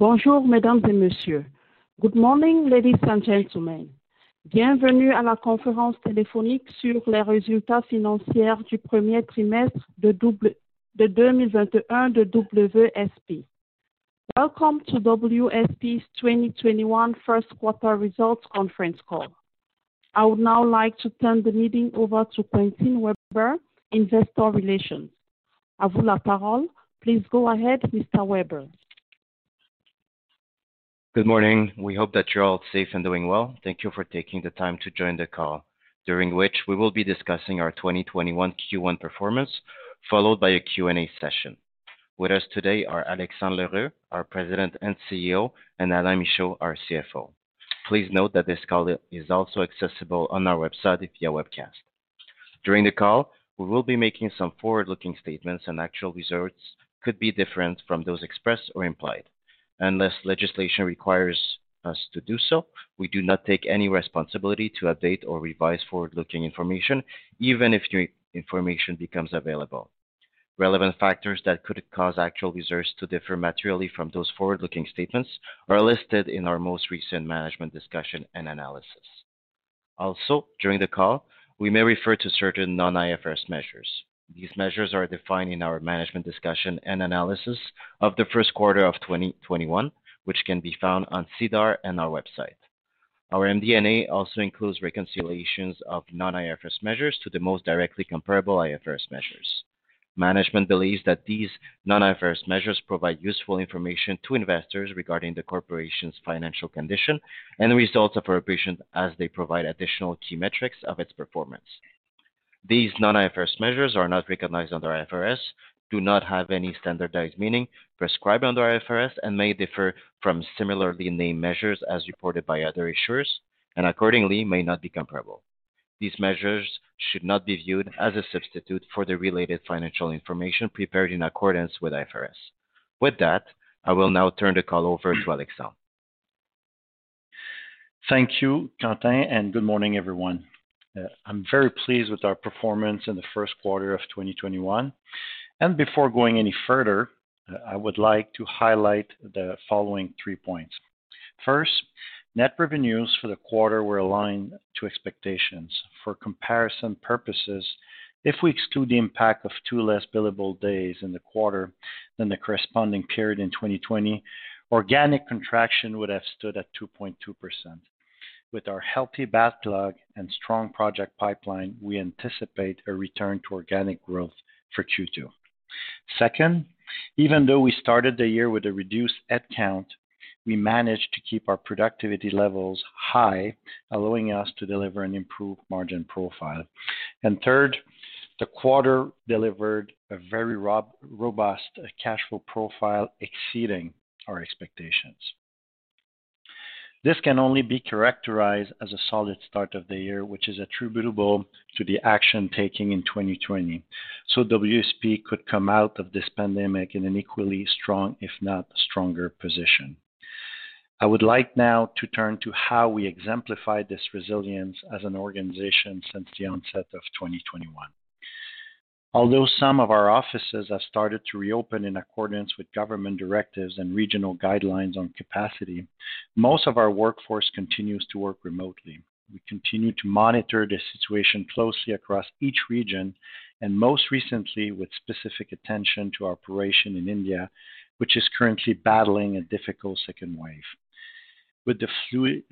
Bonjour, mesdames et messieurs. Good morning, ladies and gentlemen. Bienvenue à la conférence téléphonique sur les résultats financiers du premier trimestre de, double, de 2021 de WSP. Welcome to WSP's 2021 first quarter results conference call. I would now like to turn the meeting over to Quentin Weber, Investor Relations. À vous la parole. Please go ahead, Mr. Weber. Good morning. We hope that you're all safe and doing well. Thank you for taking the time to join the call, during which we will be discussing our 2021 Q1 performance, followed by a Q&A session. With us today are Alexandre L'Heureux, our President and CEO, and Alain Michaud, our CFO. Please note that this call is also accessible on our website via webcast. During the call, we will be making some forward-looking statements, and actual results could be different from those expressed or implied. Unless legislation requires us to do so, we do not take any responsibility to update or revise forward-looking information, even if new information becomes available. Relevant factors that could cause actual results to differ materially from those forward-looking statements are listed in our most recent management discussion and analysis. Also, during the call, we may refer to certain non-IFRS measures. These measures are defined in our management discussion and analysis of the first quarter of 2021, which can be found on SEDAR and our website. Our MD&A also includes reconciliations of non-IFRS measures to the most directly comparable IFRS measures. Management believes that these non-IFRS measures provide useful information to investors regarding the corporation's financial condition and the results of operations as they provide additional key metrics of its performance. These non-IFRS measures are not recognized under IFRS, do not have any standardized meaning prescribed under IFRS, and may differ from similarly named measures as reported by other issuers, and accordingly may not be comparable. These measures should not be viewed as a substitute for the related financial information prepared in accordance with IFRS. With that, I will now turn the call over to Alexandre. Thank you, Quentin, and good morning, everyone. Uh, I'm very pleased with our performance in the first quarter of 2021. Before going any further, uh, I would like to highlight the following three points. First, net revenues for the quarter were aligned to expectations. For comparison purposes, if we exclude the impact of two less billable days in the quarter than the corresponding period in 2020, organic contraction would have stood at 2.2%. With our healthy backlog and strong project pipeline, we anticipate a return to organic growth for Q2. Second, even though we started the year with a reduced head count, we managed to keep our productivity levels high, allowing us to deliver an improved margin profile. And Third, the quarter delivered a very robust cash flow profile exceeding our expectations. This can only be characterized as a solid start of the year, which is attributable to the action taken in 2020, so WSP could come out of this pandemic in an equally strong, if not stronger position. I would like now to turn to how we exemplify this resilience as an organization since the onset of 2021. Although some of our offices have started to reopen in accordance with government directives and regional guidelines on capacity, most of our workforce continues to work remotely. We continue to monitor the situation closely across each region, and most recently with specific attention to our operation in India, which is currently battling a difficult second wave. With the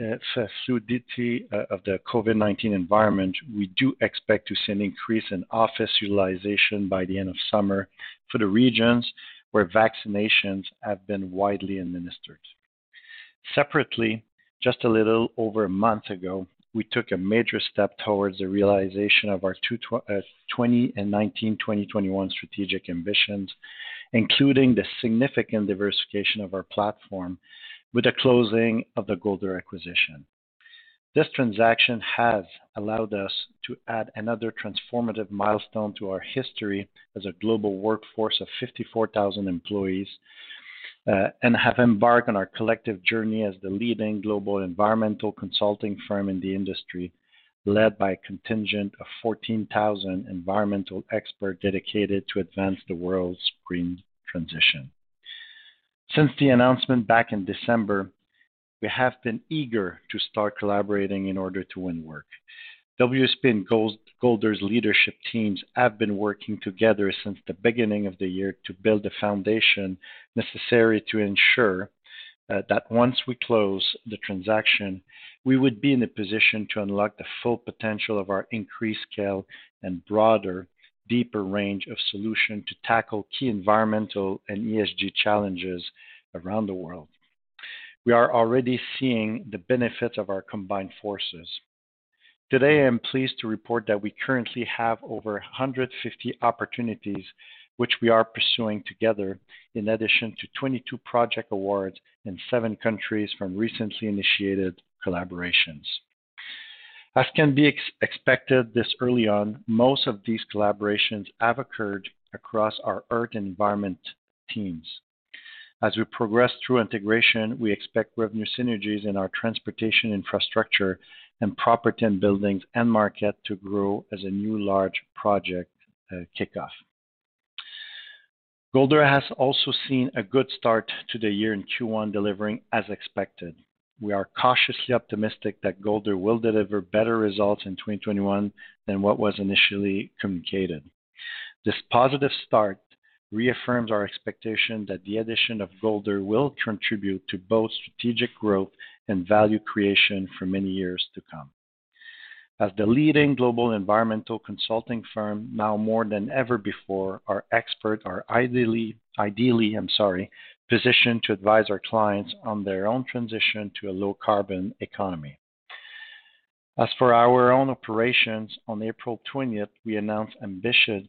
uh, fluidity uh, of the COVID-19 environment, we do expect to see an increase in office utilization by the end of summer for the regions where vaccinations have been widely administered. Separately, just a little over a month ago, we took a major step towards the realization of our 2019-2021 uh, strategic ambitions, including the significant diversification of our platform with the closing of the Golder acquisition. This transaction has allowed us to add another transformative milestone to our history as a global workforce of 54,000 employees, uh, and have embarked on our collective journey as the leading global environmental consulting firm in the industry, led by a contingent of 14,000 environmental experts dedicated to advance the world's green transition. Since the announcement back in December, we have been eager to start collaborating in order to win work. WSP and Golder's leadership teams have been working together since the beginning of the year to build the foundation necessary to ensure uh, that once we close the transaction, we would be in a position to unlock the full potential of our increased scale and broader, deeper range of solutions to tackle key environmental and ESG challenges around the world. We are already seeing the benefits of our combined forces. Today, I am pleased to report that we currently have over 150 opportunities which we are pursuing together, in addition to 22 project awards in seven countries from recently initiated collaborations. As can be ex expected this early on, most of these collaborations have occurred across our Earth and Environment teams. As we progress through integration, we expect revenue synergies in our transportation infrastructure and property and buildings end market to grow as a new large project uh, kickoff. Golder has also seen a good start to the year in Q1, delivering as expected. We are cautiously optimistic that Golder will deliver better results in 2021 than what was initially communicated. This positive start reaffirms our expectation that the addition of Golder will contribute to both strategic growth and value creation for many years to come. As the leading global environmental consulting firm, now more than ever before, our experts are ideally, ideally, I'm sorry, positioned to advise our clients on their own transition to a low carbon economy. As for our own operations, on April 20th, we announced ambitious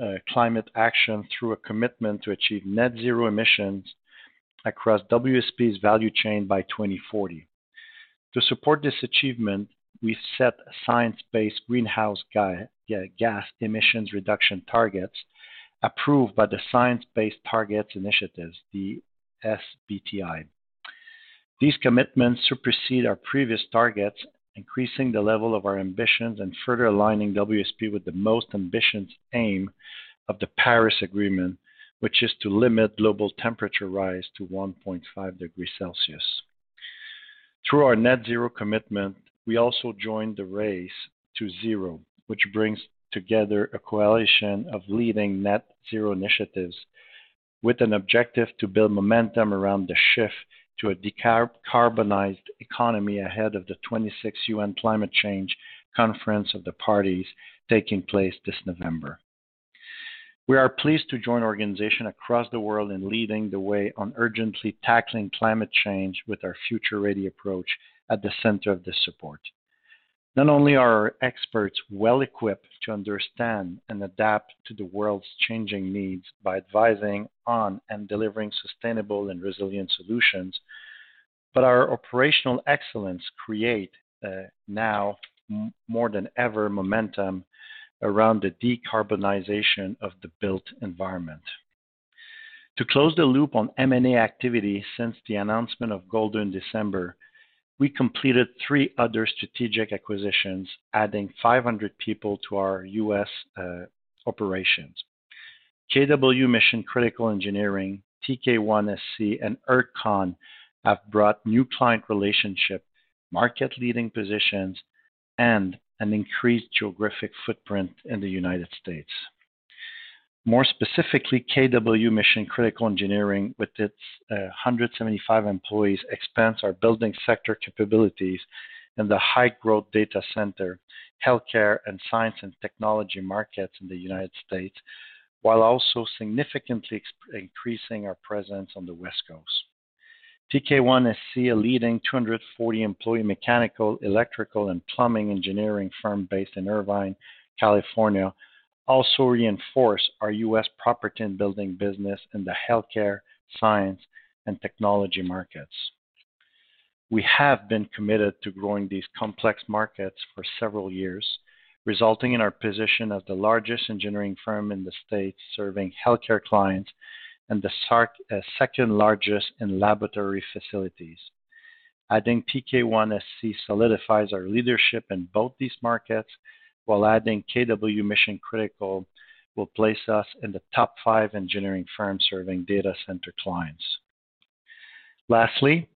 uh, climate action through a commitment to achieve net zero emissions across WSP's value chain by 2040. To support this achievement, we set science-based greenhouse gas emissions reduction targets approved by the Science Based Targets Initiative, the SBTI. These commitments supersede our previous targets, increasing the level of our ambitions and further aligning WSP with the most ambitious aim of the Paris Agreement, which is to limit global temperature rise to 1.5 degrees Celsius. Through our net zero commitment, we also joined the race to zero, which brings together a coalition of leading net zero initiatives with an objective to build momentum around the shift to a decarbonized economy ahead of the 26th UN Climate Change Conference of the Parties taking place this November. We are pleased to join organizations across the world in leading the way on urgently tackling climate change with our future ready approach at the center of this support. Not only are our experts well equipped to understand and adapt to the world's changing needs by advising on and delivering sustainable and resilient solutions, but our operational excellence create uh, now m- more than ever momentum around the decarbonization of the built environment. To close the loop on M&A activity since the announcement of Golder in December, we completed three other strategic acquisitions, adding 500 people to our U.S. Uh, operations. KW Mission Critical Engineering, TK1SC, and EarthCon have brought new client relationship, market-leading positions, and an increased geographic footprint in the United States. More specifically, KW Mission Critical Engineering, with its uh, 175 employees, expands our building sector capabilities in the high growth data center, healthcare, and science and technology markets in the United States, while also significantly increasing our presence on the West Coast. TK1SC, a leading 240-employee mechanical, electrical, and plumbing engineering firm based in Irvine, California, also reinforce our U.S. property and building business in the healthcare, science, and technology markets. We have been committed to growing these complex markets for several years, resulting in our position as the largest engineering firm in the States serving healthcare clients and the uh, second largest in laboratory facilities. Adding TK1SC solidifies our leadership in both these markets, while adding KW Mission Critical will place us in the top five engineering firms serving data center clients. Lastly,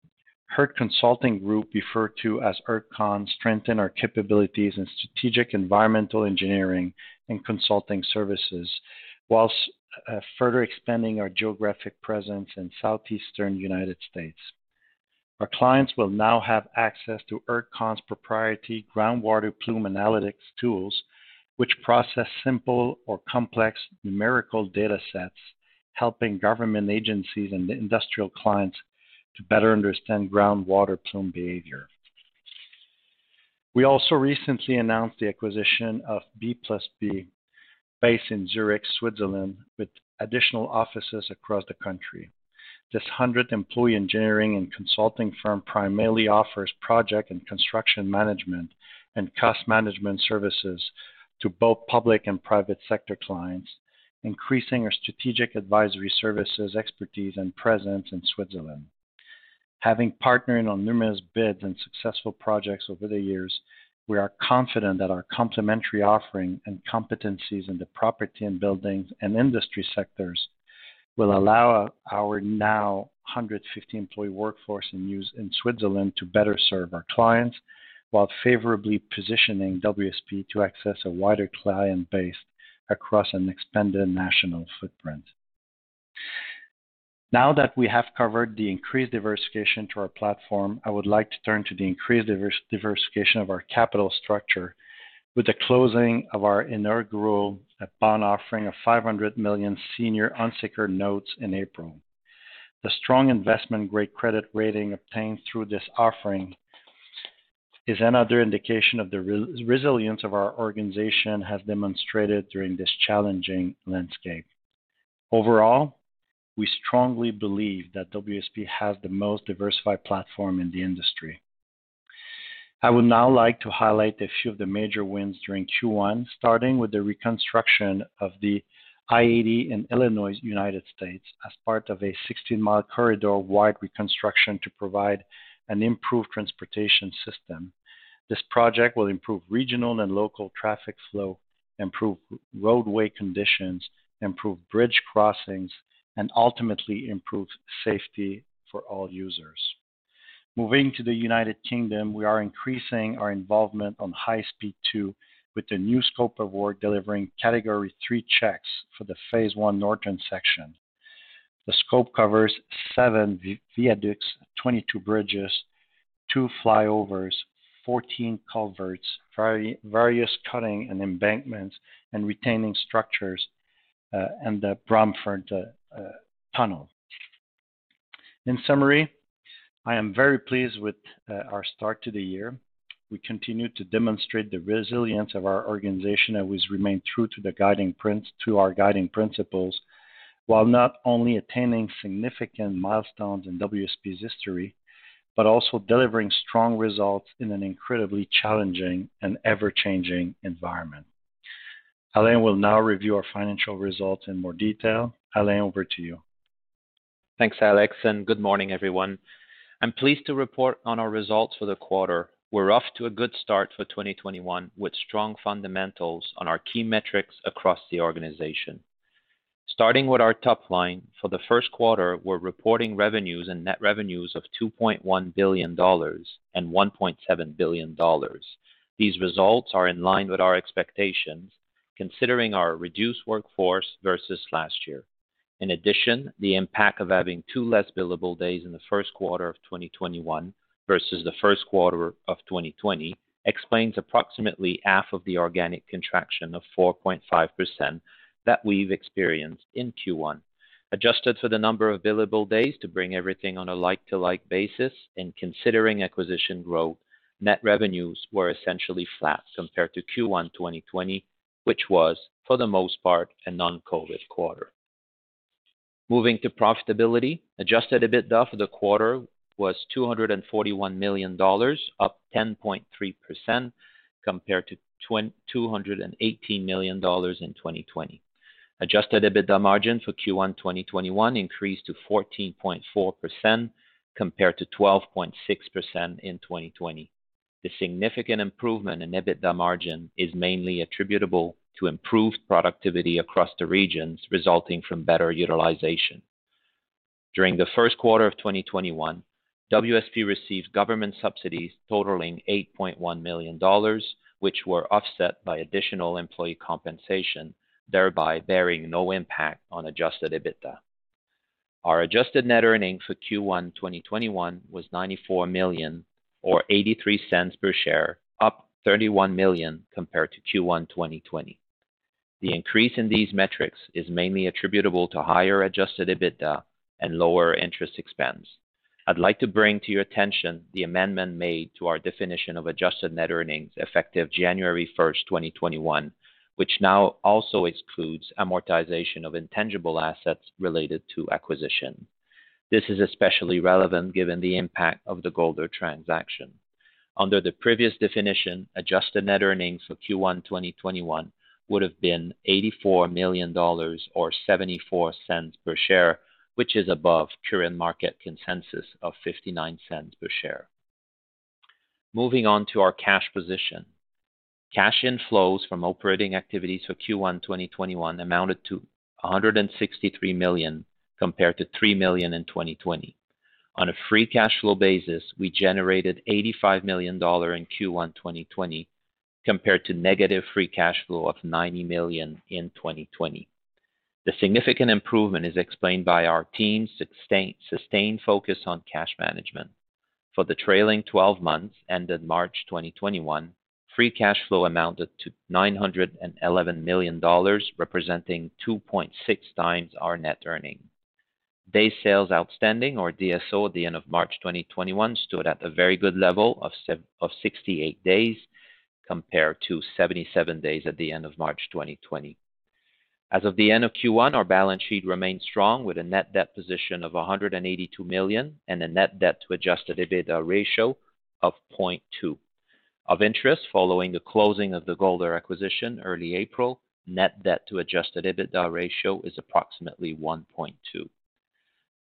HERT Consulting Group, referred to as EarthCon, strengthen our capabilities in strategic environmental engineering and consulting services, whilst uh, further expanding our geographic presence in southeastern United States. Our clients will now have access to EarthCon's proprietary groundwater plume analytics tools, which process simple or complex numerical data sets, helping government agencies and industrial clients to better understand groundwater plume behavior. We also recently announced the acquisition of B plus B, based in Zurich, Switzerland, with additional offices across the country. This 100 employee engineering and consulting firm primarily offers project and construction management and cost management services to both public and private sector clients, increasing our strategic advisory services expertise and presence in Switzerland. Having partnered on numerous bids and successful projects over the years, we are confident that our complementary offering and competencies in the property and buildings and industry sectors will allow our now 150 employee workforce in use in Switzerland to better serve our clients while favorably positioning WSP to access a wider client base across an expanded national footprint. Now that we have covered the increased diversification to our platform, I would like to turn to the increased diversification of our capital structure with the closing of our inaugural uh, bond offering of 500 million senior unsecured notes in April. The strong investment-grade credit rating obtained through this offering is another indication of the resilience of our organization has demonstrated during this challenging landscape. Overall, we strongly believe that WSP has the most diversified platform in the industry. I would now like to highlight a few of the major wins during Q1, starting with the reconstruction of the I-80 in Illinois, United States, as part of a 16-mile corridor-wide reconstruction to provide an improved transportation system. This project will improve regional and local traffic flow, improve roadway conditions, improve bridge crossings, and ultimately improve safety for all users. Moving to the United Kingdom, we are increasing our involvement on High Speed 2 with the new scope of work delivering Category 3 checks for the Phase 1 northern section. The scope covers seven viaducts, 22 bridges, two flyovers, 14 culverts, various cutting and embankments, and retaining structures, uh, and the Bromford uh, uh, tunnel. In summary, I am very pleased with uh, our start to the year. We continue to demonstrate the resilience of our organization as we remain true to our guiding principles, while not only attaining significant milestones in WSP's history, but also delivering strong results in an incredibly challenging and ever-changing environment. Alain will now review our financial results in more detail. Alain, over to you. Thanks, Alex, and good morning, everyone. I'm pleased to report on our results for the quarter. We're off to a good start for 2021 with strong fundamentals on our key metrics across the organization. Starting with our top line, for the first quarter, we're reporting revenues and net revenues of $2.1 billion and $1.7 billion. These results are in line with our expectations, considering our reduced workforce versus last year. In addition, the impact of having two less billable days in the first quarter of 2021 versus the first quarter of 2020 explains approximately half of the organic contraction of 4.5% that we've experienced in Q1. Adjusted for the number of billable days to bring everything on a like-to-like basis and considering acquisition growth, net revenues were essentially flat compared to Q1 2020, which was, for the most part, a non-COVID quarter. Moving to profitability, adjusted EBITDA for the quarter was $241 million, up 10.3% compared to $218 million in 2020. Adjusted EBITDA margin for Q1 2021 increased to 14.4% compared to 12.6% in 2020. The significant improvement in EBITDA margin is mainly attributable to improved productivity across the regions, resulting from better utilization. During the first quarter of 2021, WSP received government subsidies totaling $8.1 million, which were offset by additional employee compensation, thereby bearing no impact on adjusted EBITDA. Our adjusted net earnings for Q1 2021 was 94 million, or $0.83 per share, up 31 million compared to Q1 2020. The increase in these metrics is mainly attributable to higher adjusted EBITDA and lower interest expense. I'd like to bring to your attention the amendment made to our definition of adjusted net earnings effective January 1st, 2021, which now also excludes amortization of intangible assets related to acquisition. This is especially relevant given the impact of the Golder transaction. Under the previous definition, adjusted net earnings for Q1 2021 would have been $84 million or $0.74 per share, which is above current market consensus of $0.59 per share. Moving on to our cash position. Cash inflows from operating activities for Q1 2021 amounted to 163 million, compared to 3 million in 2020. On a free cash flow basis, we generated $85 million in Q1 2020 compared to negative free cash flow of 90 million in 2020. The significant improvement is explained by our team's sustained focus on cash management. For the trailing 12 months ended March 2021, free cash flow amounted to $911 million, representing 2.6 times our net earnings. Day sales outstanding, or DSO, at the end of March 2021 stood at a very good level of 68 days, compared to 77 days at the end of March 2020. As of the end of Q1, our balance sheet remained strong with a net debt position of 182 million and a net debt to adjusted EBITDA ratio of 0.2. Of interest, following the closing of the Golder acquisition early April, net debt to adjusted EBITDA ratio is approximately 1.2.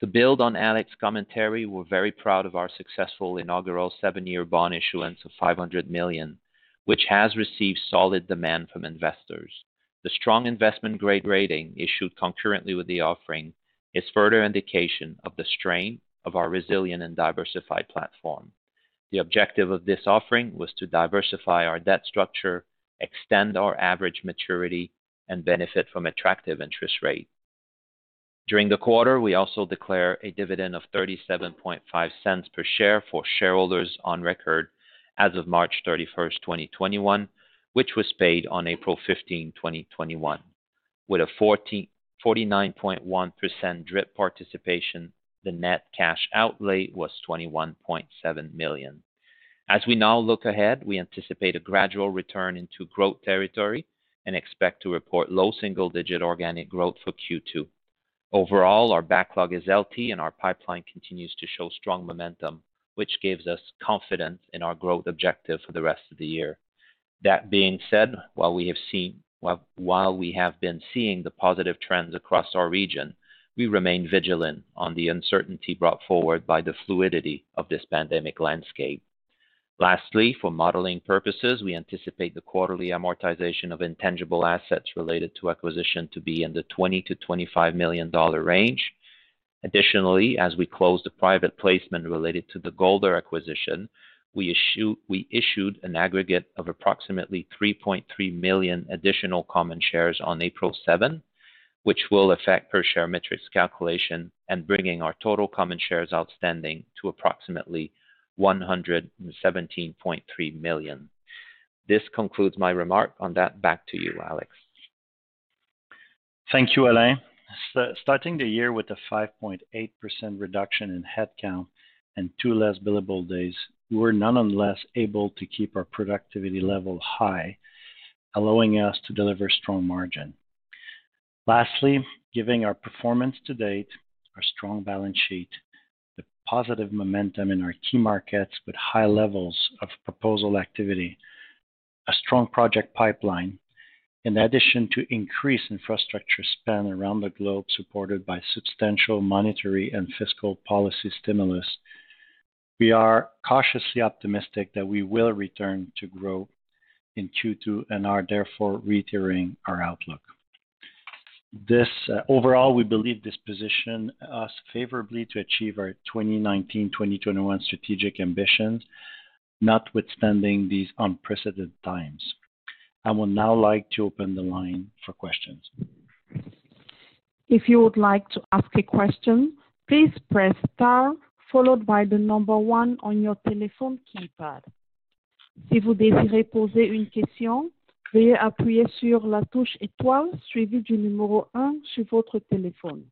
To build on Alex's commentary, we're very proud of our successful inaugural seven-year bond issuance of $500 million, which has received solid demand from investors. The strong investment-grade rating issued concurrently with the offering is further indication of the strength of our resilient and diversified platform. The objective of this offering was to diversify our debt structure, extend our average maturity, and benefit from attractive interest rate. During the quarter, we also declare a dividend of $0.375 per share for shareholders on record as of March 31st, 2021, which was paid on April 15, 2021. With a 49.1% DRIP participation, the net cash outlay was 21.7 million. As we now look ahead, we anticipate a gradual return into growth territory and expect to report low single-digit organic growth for Q2. Overall, our backlog is healthy, and our pipeline continues to show strong momentum, which gives us confidence in our growth objective for the rest of the year. That being said, while we have been seeing the positive trends across our region, we remain vigilant on the uncertainty brought forward by the fluidity of this pandemic landscape. Lastly, for modeling purposes, we anticipate the quarterly amortization of intangible assets related to acquisition to be in the $20 million-$25 million range. Additionally, as we closed the private placement related to the Golder acquisition, we issued an aggregate of approximately 3.3 million additional common shares on April 7, which will affect per share metrics calculation and bringing our total common shares outstanding to approximately 117.3 million. This concludes my remark on that. Back to you, Alex. Thank you, Alain. Starting the year with a 5.8% reduction in headcount and two less billable days, we were nonetheless able to keep our productivity level high, allowing us to deliver strong margin. Lastly, given our performance to date, our strong balance sheet, the positive momentum in our key markets with high levels of proposal activity, a strong project pipeline, in addition to increased infrastructure spend around the globe supported by substantial monetary and fiscal policy stimulus, we are cautiously optimistic that we will return to growth in Q2 and are therefore reiterating our outlook. This uh, overall, we believe this position us favorably to achieve our 2019-2021 strategic ambitions, notwithstanding these unprecedented times. I would now like to open the line for questions. If you would like to ask a question, please press star followed by the number one on your téléphone keypad. Si vous désirez poser une question, veuillez appuyer sur la touche étoile suivie du numéro un sur votre téléphone.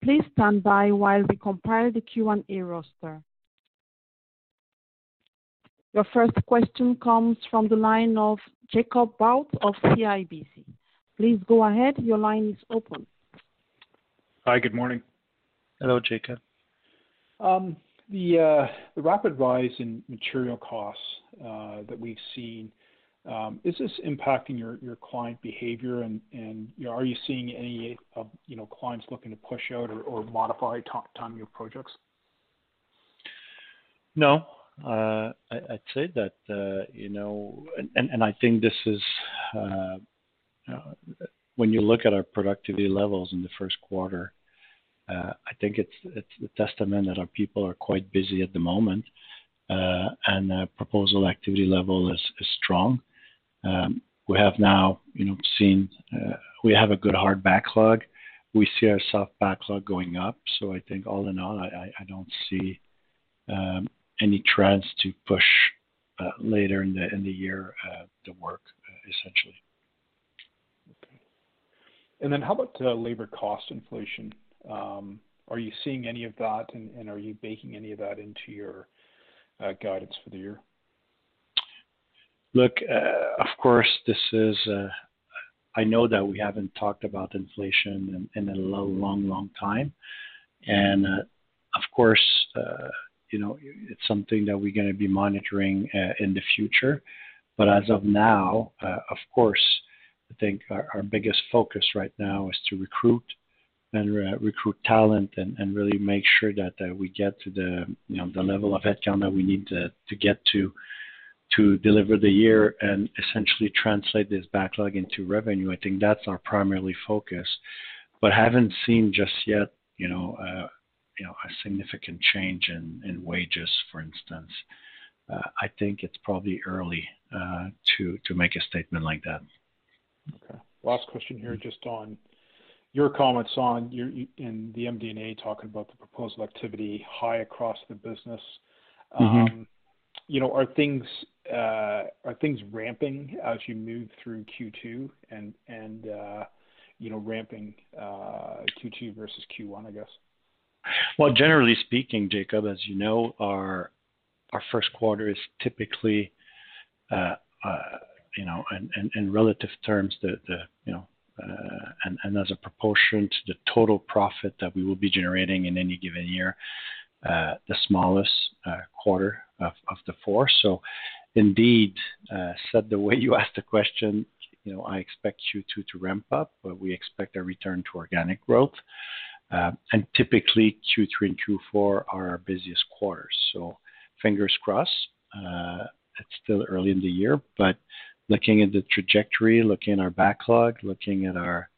Please stand by while we compile the Q&A roster. Your first question comes from the line of Jacob Bout of CIBC. Please go ahead. Your line is open. Hi, good morning. Hello, Jacob. Um, uh, the rapid rise in material costs uh, that we've seen, um, is this impacting your client behavior? And are you seeing any clients looking to push out or modify timing of projects? No. Uh, I'd say that, uh, you know, and I think this is uh, when you look at our productivity levels in the first quarter, I think it's a testament that our people are quite busy at the moment, and proposal activity level is strong. Um, we have now you know, seen we have a good hard backlog. We see our soft backlog going up. So I think all in all, I don't see um, any trends to push uh, later in the year uh, the work, uh, essentially. Okay. And then how about labor cost inflation? Um, are you seeing any of that, and are you baking any of that into your guidance for the year? Look, of course, this is. I know that we haven't talked about inflation in a long, long time. And, of course, it's something that we're going to be monitoring uh, in the future. But as of now, uh, of course, I think our biggest focus right now is to recruit and uh, recruit talent and really make sure that we get to the you know, the level of headcount that we need to get to to deliver the year and essentially translate this backlog into revenue. I think that's our primary focus. but haven't seen just yet a significant change in in wages, for instance. Uh, I think it's probably early uh, to to make a statement like that. Okay. Last question here, just on your comments in the MD&A talking about the proposal activity high across the business. Mm-hmm. Um you know, uh, are things ramping as you move through Q2 and and you know ramping Q2 versus Q1, I guess? Well, generally speaking, Jacob, as you know, our our first quarter is typically, uh, uh, you know, in in, in relative terms, the, the you know, uh, and and as a proportion to the total profit that we will be generating in any given year, the smallest quarter of the four. So, Indeed, said the way you asked the question, you know, I expect Q2 to ramp up, but we expect a return to organic growth. Uh, and typically, Q3 and Q4 are our busiest quarters. So fingers crossed. Uh, it's still early in the year, but looking at the trajectory, looking at our backlog, looking at our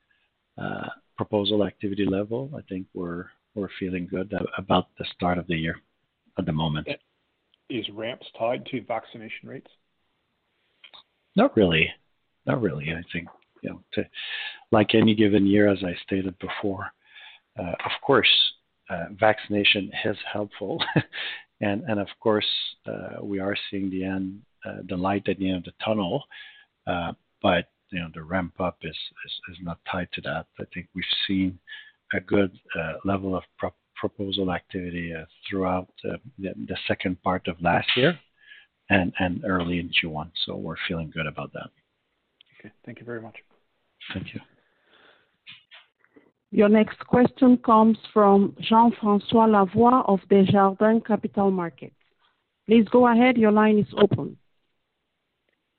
uh, proposal activity level, I think we're feeling good about the start of the year at the moment. Is ramps tied to vaccination rates? Not really. Not really. I think like any given year, as I stated before, Uh, of course, uh, vaccination is helpful. And of course, uh, we are seeing the end, the light at the end of the tunnel, but you know, the ramp-up is is not tied to that. I think we've seen a good level of proposal activity throughout the second part of last year and, and early in Q1. So We are feeling good about that. Okay. Thank you very much. Thank you. Your next question comes from Jean-François Lavoie of Desjardins Capital Markets. Please go ahead. Your line is open.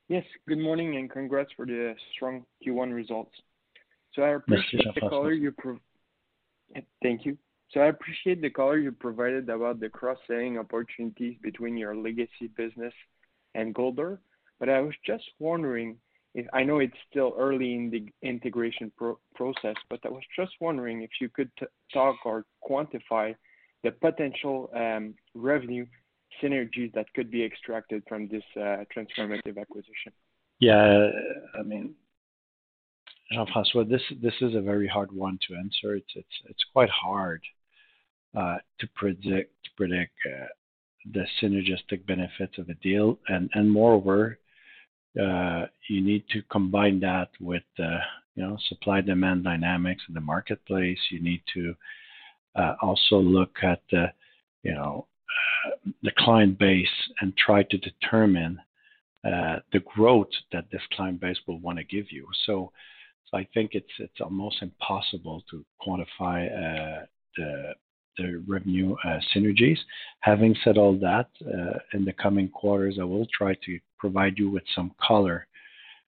Yes, good morning, and congrats for the strong Q1 results. I appreciate the color you Thank you. So I appreciate the color you provided about the cross-selling opportunities between your legacy business and Golder. But I was just wondering if I know it's still early in the integration process, but I was just wondering if you could talk or quantify the potential um, revenue synergies that could be extracted from this uh, transformative acquisition. Yeah. I mean, Jean-François, this is a very hard one to answer. It's quite hard uh, to predict uh, the synergistic benefits of a deal. And moreover, Uh, you need to combine that with the, you know, supply-demand dynamics in the marketplace. You need to uh, also look at the, you know, the client base and try to determine the growth that this client base will wanna give you. So I think it's it's almost impossible to quantify the revenue synergies. Having said all that, in the coming quarters, I will try to provide you with some color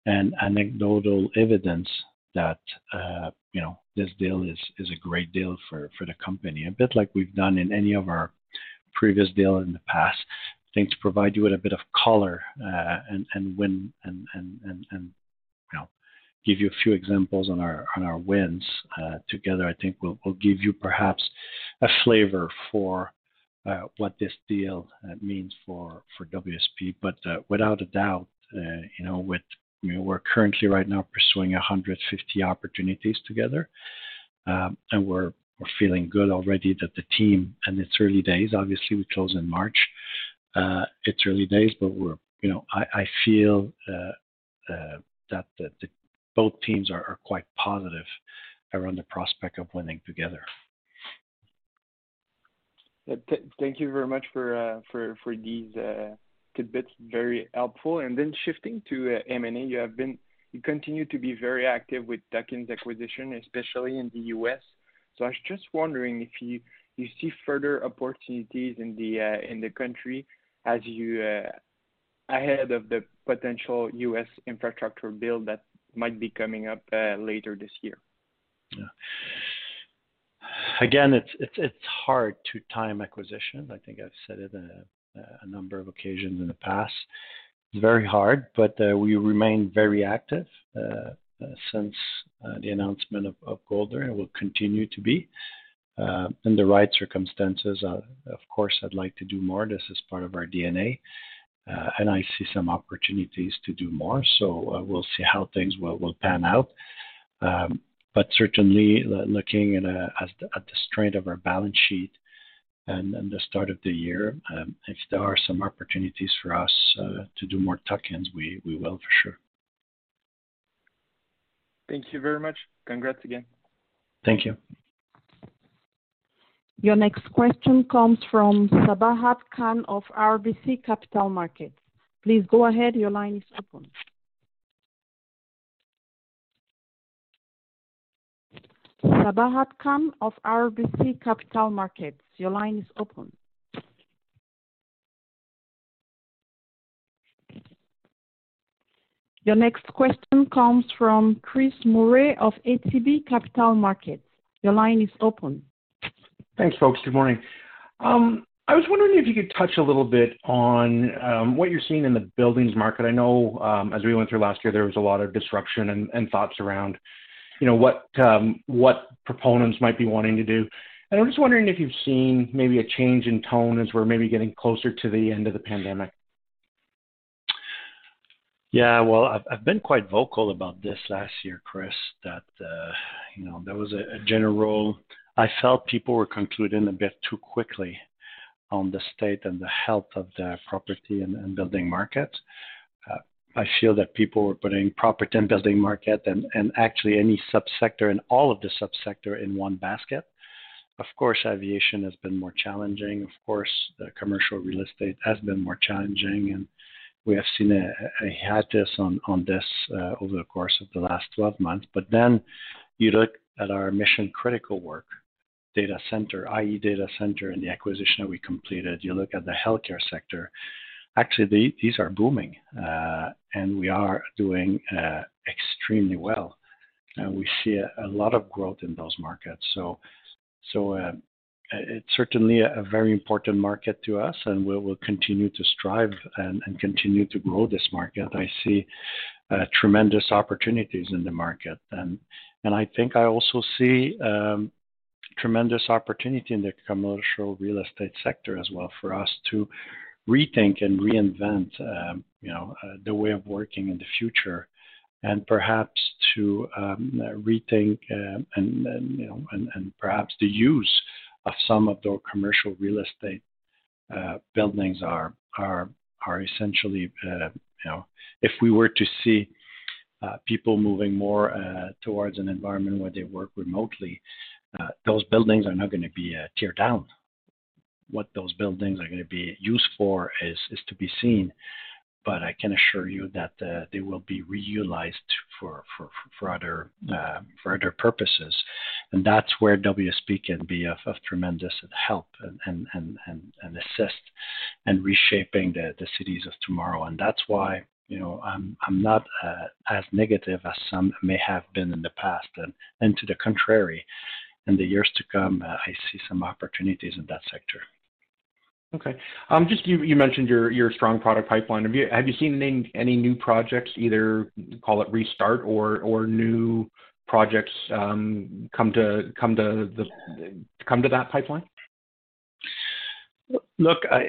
and anecdotal evidence that, uh, you know, this deal is is a great deal for for the company. A bit like we've done in any of our previous deal in the past. I think to provide you with a bit of color, uh, and and win and, and and you know, give you a few examples on our wins uh, together, I think will will give you perhaps a flavor for Uh, what this deal uh, means for WSP. But uh, without a doubt, you know, we're currently right now pursuing 150 opportunities together. Um, and we're feeling good already that the team, and it's early days, obviously, we close in March. It's early days, but we're, you know, I feel that both teams are quite positive around the prospect of winning together. Thank you very much for uh, these uh, tidbits. Very helpful. And then shifting to uh, M&A, you continue to be very active with tuck-ins acquisition, especially in the U.S. So I was just wondering if you see further opportunities in the country as you ahead of the potential U.S. infrastructure bill that might be coming up later this year. Again, it's it's it's hard to time acquisition. I think I've said it a number of occasions in the past. It's very hard, but uh, we remain very active uh, uh, since the announcement of Golder, and will continue to be. In the right circumstances, of course, I'd like to do more. This is part of our DNA. And I see some opportunities to do more. So we'll see how things will pan out. Um, But certainly looking uh, at the strength of our balance sheet and the start of the year, um, if there are some opportunities for us uh, to do more tuck-ins, we will for sure. Thank you very much. Congrats again. Thank you. Your next question comes from Sabahat Khan of RBC Capital Markets. Please go ahead. Your line is open. Sabahat Khan of RBC Capital Markets, your line is open. Your next question comes from Chris Murray of ATB Capital Markets. Your line is open. Thanks, folks. Good morning. Um, I was wondering if you could touch a little bit on um, what you're seeing in the buildings market. I know, um, as we went through last year, there was a lot of disruption and thoughts around, you know, what um, what proponents might be wanting to do. And I'm just wondering if you've seen maybe a change in tone as we're maybe getting closer to the end of the pandemic. Yeah. Well, I've I've been quite vocal about this last year, Chris, that, uh, you know, there was a general. I felt people were concluding a bit too quickly on the state and the health of the property and building markets. Uh, I feel that people were putting property and building market and and actually any subsector and all of the subsector in one basket. Of course, aviation has been more challenging. Of course, the commercial real estate has been more challenging, and we have seen a hiatus on this uh, over the course of the last 12 months. But then you look at our mission-critical work, data center, i.e., data center, and the acquisition that we completed, you look at the healthcare sector, actually, these are booming, uh, and we are doing uh, extremely well. We see a lot of growth in those markets. So uh, it's certainly a very important market to us, and we'll continue to strive and continue to grow this market. I see tremendous opportunities in the market. And I think I also see um, tremendous opportunity in the commercial real estate sector as well for us to rethink and reinvent um, you know, uh, the way of working in the future and perhaps to um, rethink uh, and you know, and perhaps the use of some of the commercial real estate uh, buildings are are are essentially you know, if we were to see people moving more towards an environment where they work remotely, those buildings are not going to be teared down. What those buildings are going to be used for is is to be seen. But I can assure you that uh, they will be reutilized for for, for other uh, for other purposes. And that's where WSP can be of tremendous help and and and and assist in reshaping the the cities of tomorrow. And that's why you know I'm i'm not uh, as negative as some may have been in the past. And to the contrary, in the years to come, I see some opportunities in that sector. Okay. Um, just you mentioned your strong product pipeline. Have you seen any new projects, either call it restart or new projects um, come to that pipeline? Look, I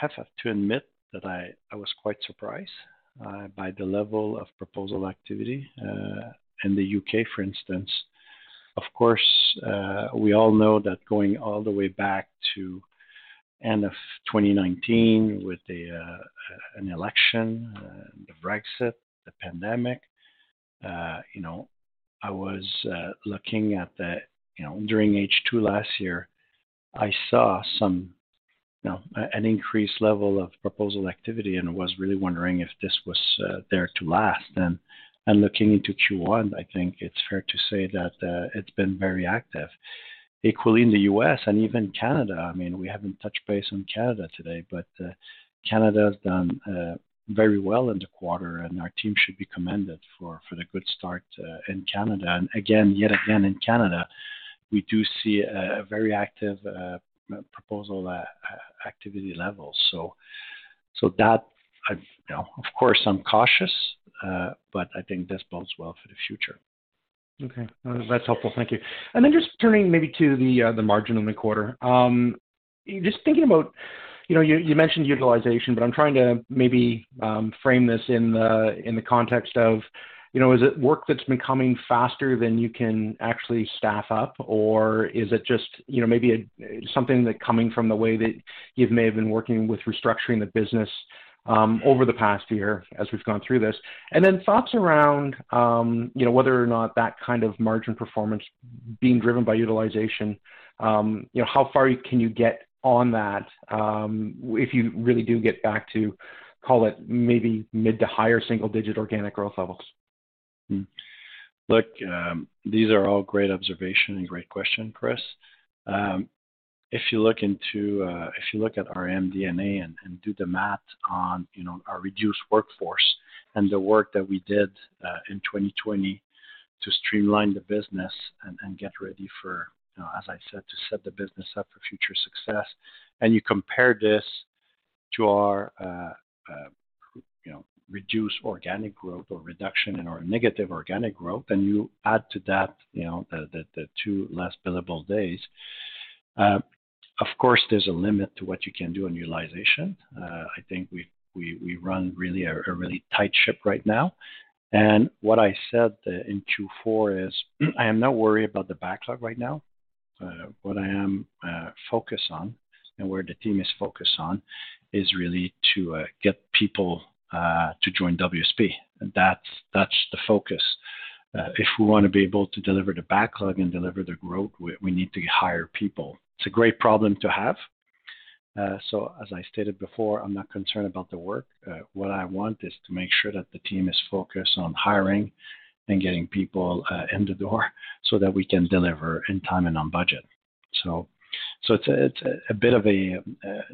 have to admit that I was quite surprised uh, by the level of proposal activity uh, in the U.K., for instance. Of course, uh, we all know that going all the way back to end of 2019 with uh, uh, an election, the Brexit, the pandemic, you know, I was looking at the you know, during H2 last year, I saw some, you know, an increased level of proposal activity and was really wondering if this was there to last. And looking into Q1, I think it's fair to say that uh, it's been very active. Equally in the U.S. and even Canada, I mean, we haven't touched base on Canada today, but uh, Canada has done uh, very well in the quarter, and our team should be commended for the good start in Canada. And again, yet again, in Canada, we do see a very active proposal activity level. So, so that, of course, I'm cautious, uh, but I think this bodes well for the future. Okay. That's helpful. Thank you. And then just turning maybe to the uh, margin in the quarter, um, just thinking about you know, you mentioned utilization, but I'm trying to maybe um, frame this in the context of, you know, is it work that's been coming faster than you can actually staff up, or is it just you know, maybe something that coming from the way that you may have been working with restructuring the business Um, over the past year as we've gone through this? And then thoughts around um, you know, whether or not that kind of margin performance being driven by utilization, um, you know, how far can you get on that if you really do get back to, call it, maybe mid to higher single-digit organic growth levels? Hmm. Look, these are all great observation and great question, Chris. If you look into, uh, if you look at our MD&A and do the math on you know our reduced workforce and the work that we did uh, in 2020 to streamline the business and get ready for, as I said, to set the business up for future success, and you compare this to our uh, you know, reduced organic growth or reduction in our negative organic growth, and you add to that you know, the two less billable days, of course, there's a limit to what you can do on utilization. Uh, I think we run really a really tight ship right now. And what I said uh, in Q4 is I am not worried about the backlog right now. Uh, what I am focused on and where the team is focused on is really to get people to join WSP. That's the focus. If we want to be able to deliver the backlog and deliver the growth, we need to hire people. It's a great problem to have. Uh, so as I stated before, I'm not concerned about the work. Uh, what I want is to make sure that the team is focused on hiring and getting people uh, in the door so that we can deliver in time and on budget. So so it's a bit of a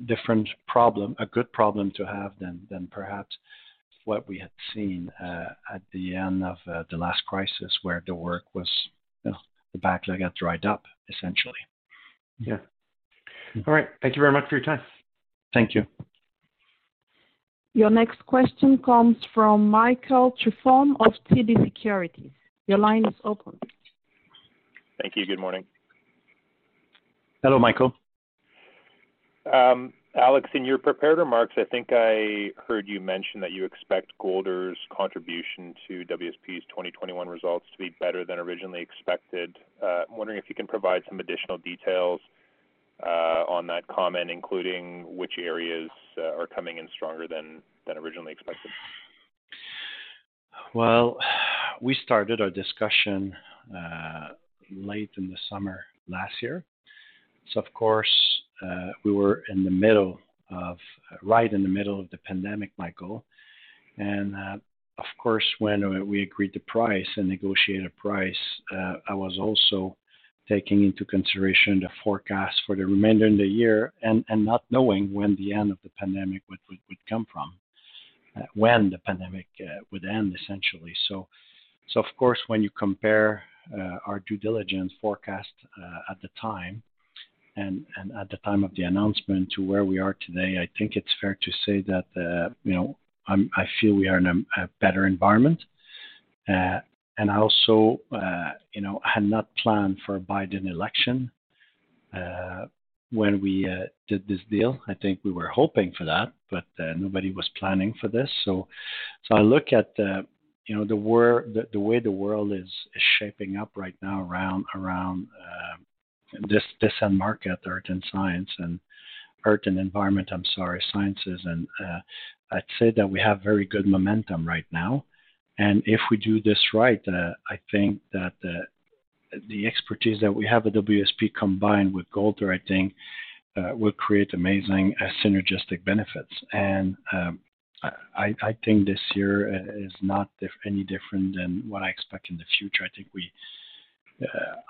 different problem, a good problem to have than perhaps what we had seen at the end of the last crisis, where the work was, you know, the backlog had dried up, essentially. Yeah. Hmm. All right. Thank you very much for your time. Thank you. Your next question comes from Michael Tupholme of TD Securities. Your line is open. Thank you. Good morning. Hello, Michael. Um, Alex, in your prepared remarks, I think I heard you mention that you expect Golder's contribution to WSP's 2021 results to be better than originally expected. Uh, I'm wondering if you can provide some additional details uh, on that comment, including which areas uh, are coming in stronger than originally expected. Well, we started our discussion late in the summer last year. So Of course, we were in the middle of right in the middle of the pandemic, Michael. and Of course, when we agreed the price and negotiated a price, I was also taking into consideration the forecast for the remainder of the year and and not knowing when the end of the pandemic would would come from, uh, when the pandemic uh, would end, essentially. So, so, Of course, when you compare uh, our due diligence forecast at the time and at the time of the announcement to where we are today, I think it's fair to say that, you know, I feel we are in a better environment. And I also, uh, you know, had not planned for a Biden election uh, when we uh, did this deal. I think we were hoping for that, but uh, nobody was planning for this. So, I look at you know, the, way the world is, shaping up right now around uh, this this end market, earth and science, and earth and environment. I'm sorry, sciences, and uh, I'd say that we have very good momentum right now. And if we do this right, uh, I think that the, the expertise that we have at WSP combined with Golder, I think, uh, will create amazing uh, synergistic benefits. And um, I, I, think this year uh, is not any different than what I expect in the future. I think we, uh,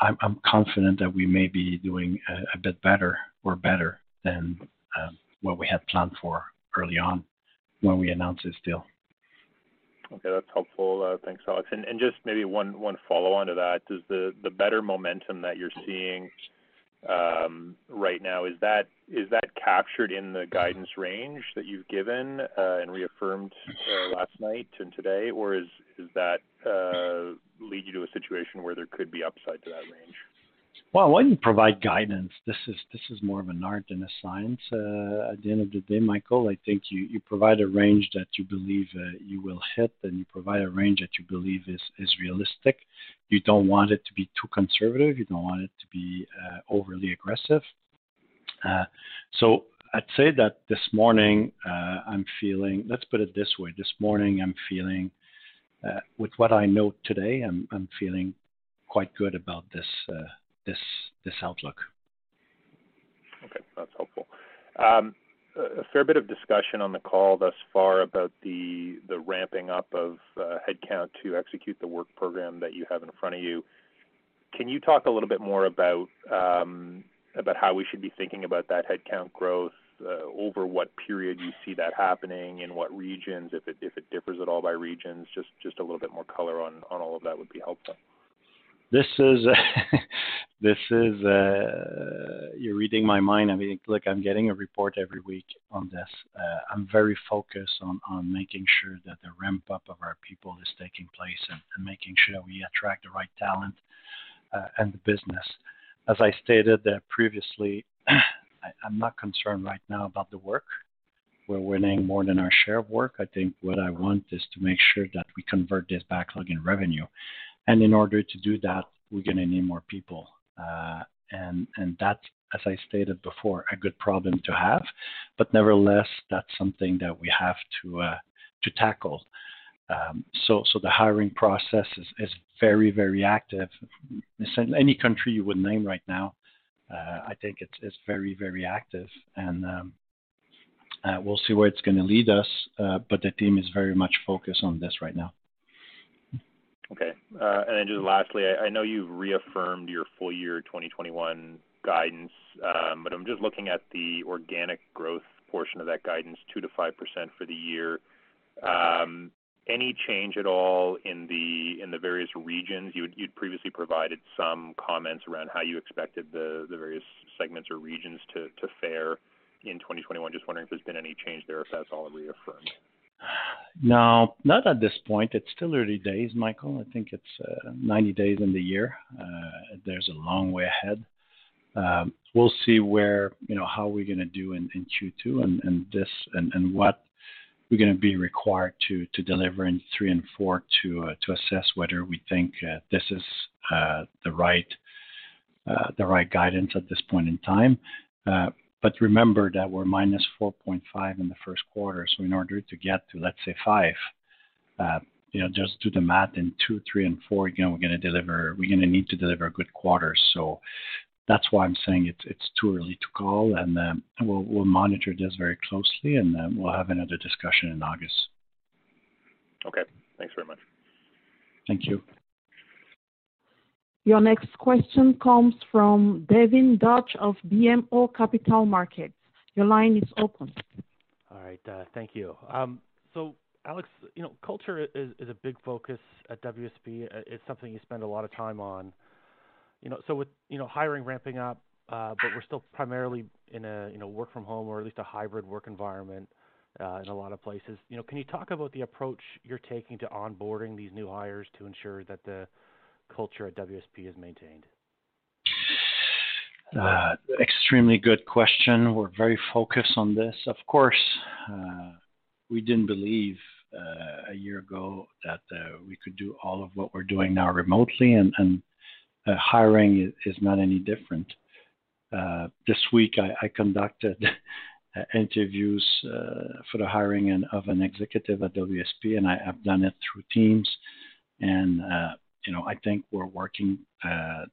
I'm, I'm, confident that we may be doing a, bit better or better than um, what we had planned for early on when we announced this deal. Okay, that's helpful. Uh, thanks, Alex. And just maybe one follow-on to that. Does the better momentum that you're seeing right now, is that is that captured in the guidance range that you've given uh, and reaffirmed uh, last night and today? Or is that lead you to a situation where there could be upside to that range? Well, when you provide guidance, this is this is more of an art than a science. Uh, at the end of the day, Michael, I think you, you provide a range that you believe uh, you will hit, and you provide a range that you believe is is realistic. You don't want it to be too conservative. You don't want it to be uh, overly aggressive. Uh, so I'd say that this morning uh, I'm feeling. Let's put it this way: this morning I'm feeling, uh, with what I know today, I'm I'm feeling quite good about this this outlook. Okay, that's helpful. Um, a fair bit of discussion on the call thus far about the ramping up of uh, headcount to execute the work program that you have in front of you. Can you talk a little bit more about um, how we should be thinking about that headcount growth, uh, over what period you see that happening, in what regions, if it differs at all by regions? Just a little bit more color on all of that would be helpful. This is this is uh, you're reading my mind. I mean, look, I'm getting a report every week on this. Uh, I'm very focused on on making sure that the ramp up of our people is taking place and, and making sure that we attract the right talent uh, and the business. As I stated uh, previously, I, I'm not concerned right now about the work. We're winning more than our share of work. I think what I want is to make sure that we convert this backlog in revenue. And in order to do that, we're going to need more people. Uh, and and that's, as I stated before, a good problem to have. But nevertheless, that's something that we have to uh, to tackle. Um, so so the hiring process is, is very very active. In any country you would name right now, uh, I think it's it's very very active, and um, uh, we'll see where it's going to lead us. Uh, but the team is very much focused on this right now. Okay. And then just lastly, I know you've reaffirmed your full year 2021 guidance, um, but I'm just looking at the organic growth portion of that guidance, 2%-5% for the year. Um, any change at all in the in the various regions? You'd previously provided some comments around how you expected the the various segments or regions to to fare in 2021. Just wondering if there's been any change there, if that's all reaffirmed. No, not at this point. It's still early days, Michael. I think it's uh, 90 days in the year. Uh, there's a long way ahead. Um, we'll see where, you know, how we're gonna do in Q2 and this and what we're going to be required to to deliver in three and four to uh, to assess whether we think uh, this is uh, the right uh, the right guidance at this point in time. Uh, but remember that we're minus 4.5 in the first quarter. So in order to get to let's say five, uh, you know, just do the math in two, three, and four. You know, we're going to deliver. We're going to need to deliver good quarters. So that's why I'm saying it's it's too early to call, and um, we'll we'll monitor this very closely, and um, we'll have another discussion in August. Okay. Thanks very much. Thank you. Your next question comes from Devin Dodge of BMO Capital Markets. Your line is open. All right. Uh, thank you. Um, so, Alex, you know, culture is, a big focus at WSP. It's something you spend a lot of time on. You know, so with you know hiring ramping up, uh, but we're still primarily in a you know work from home or at least a hybrid work environment uh, in a lot of places. You know, can you talk about the approach you're taking to onboarding these new hires to ensure that the culture at WSP is maintained? Uh, extremely good question. We're very focused on this. Of course, uh, we didn't believe uh, a year ago that uh, we could do all of what we're doing now remotely, and, and uh, hiring is, not any different. Uh, this week, I, I conducted interviews for the hiring of an executive at WSP, and I, have done it through Teams. And you know, I think we're working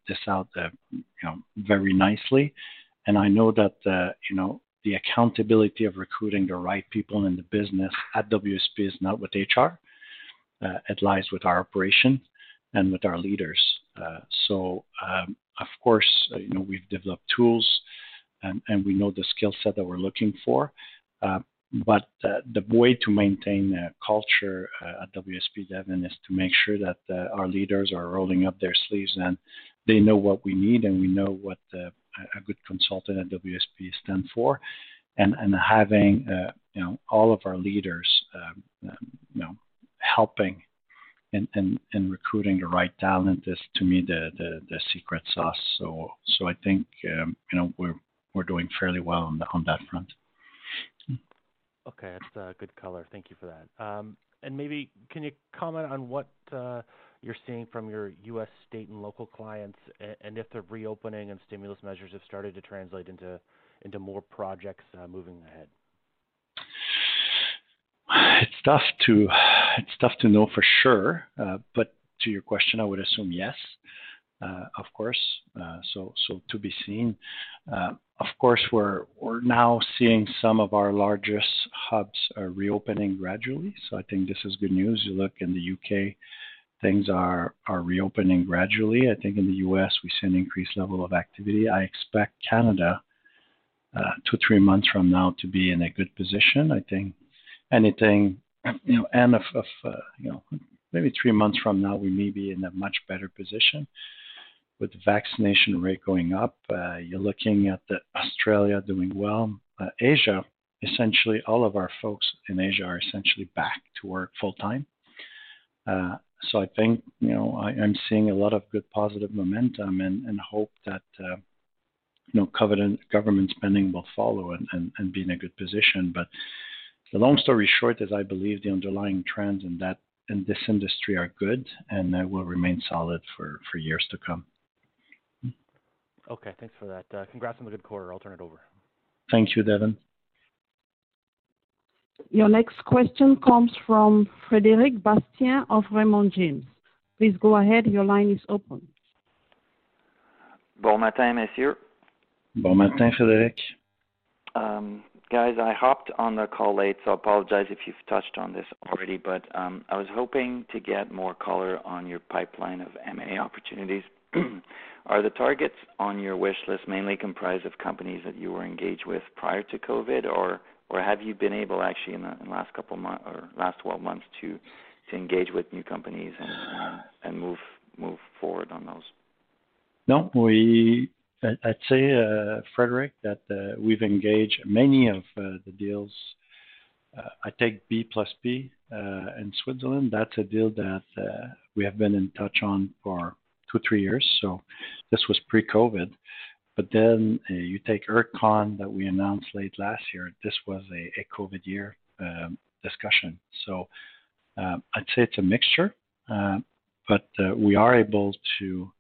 this out, you know, very nicely. And I know that you know the accountability of recruiting the right people in the business at WSP is not with HR. Uh, it lies with our operation and with our leaders. Uh, so, um, of course, uh, you know, we've developed tools and we know the skill set that we're looking for. Uh, but uh, the way to maintain uh, culture uh, at WSP Devin is to make sure that our leaders are rolling up their sleeves and they know what we need and we know what a good consultant at WSP stands for, and and having you know all of our leaders um, um you know helping and recruiting the right talent is to me the, the, the secret sauce. So so I think um, you know we're we're doing fairly well on the, on that front. Okay, that's a good color. Thank you for that. Um, and maybe can you comment on what uh, you're seeing from your U.S. state and local clients, and, if the reopening and stimulus measures have started to translate into more projects uh, moving ahead? It's tough to know for sure, uh, but to your question, I would assume yes, uh, of course. Uh, so to be seen. Of course, we're now seeing some of our largest hubs reopening gradually. So I think this is good news. You look in the UK, things are are reopening gradually. I think in the US we see an increased level of activity. I expect Canada. Uh, two three months from now to be in a good position. I think anything, you know, and of, uh, you know, maybe three months from now, we may be in a much better position with the vaccination rate going up. Uh, you're looking at the Australia doing well. Uh, Asia, essentially, all of our folks in Asia are essentially back to work full time. Uh, so I think you know I, am seeing a lot of good positive momentum and, and hope that uh, you know government government spending will follow and, and, and be in a good position. But the long story short is I believe the underlying trends in that in this industry are good and uh, will remain solid for, for years to come. Okay, thanks for that. Uh, congrats on the good quarter. I'll turn it over. Thank you, Devin. Your next question comes from Frédéric Bastien of Raymond James. Please go ahead. Your line is open. Bon matin, messieurs. Bon matin, Frédéric. Um, guys, I hopped on the call late, so I apologize if you've touched on this already, but um, I was hoping to get more color on your pipeline of M&A opportunities. Are the targets on your wish list mainly comprised of companies that you were engaged with prior to COVID, or or have you been able actually in the, last couple months or last 12 months to to engage with new companies and and, and move move forward on those? No, we I'd say, uh, Frederick, that uh, we've engaged many of uh, the deals. I take B plus B in Switzerland. That's a deal that we have been in touch on for two, three years. So this was pre-COVID. But then uh, you take EarthCon that we announced late last year. This was a COVID year um, discussion. So um, I'd say it's a mixture, um, but uh, we are able to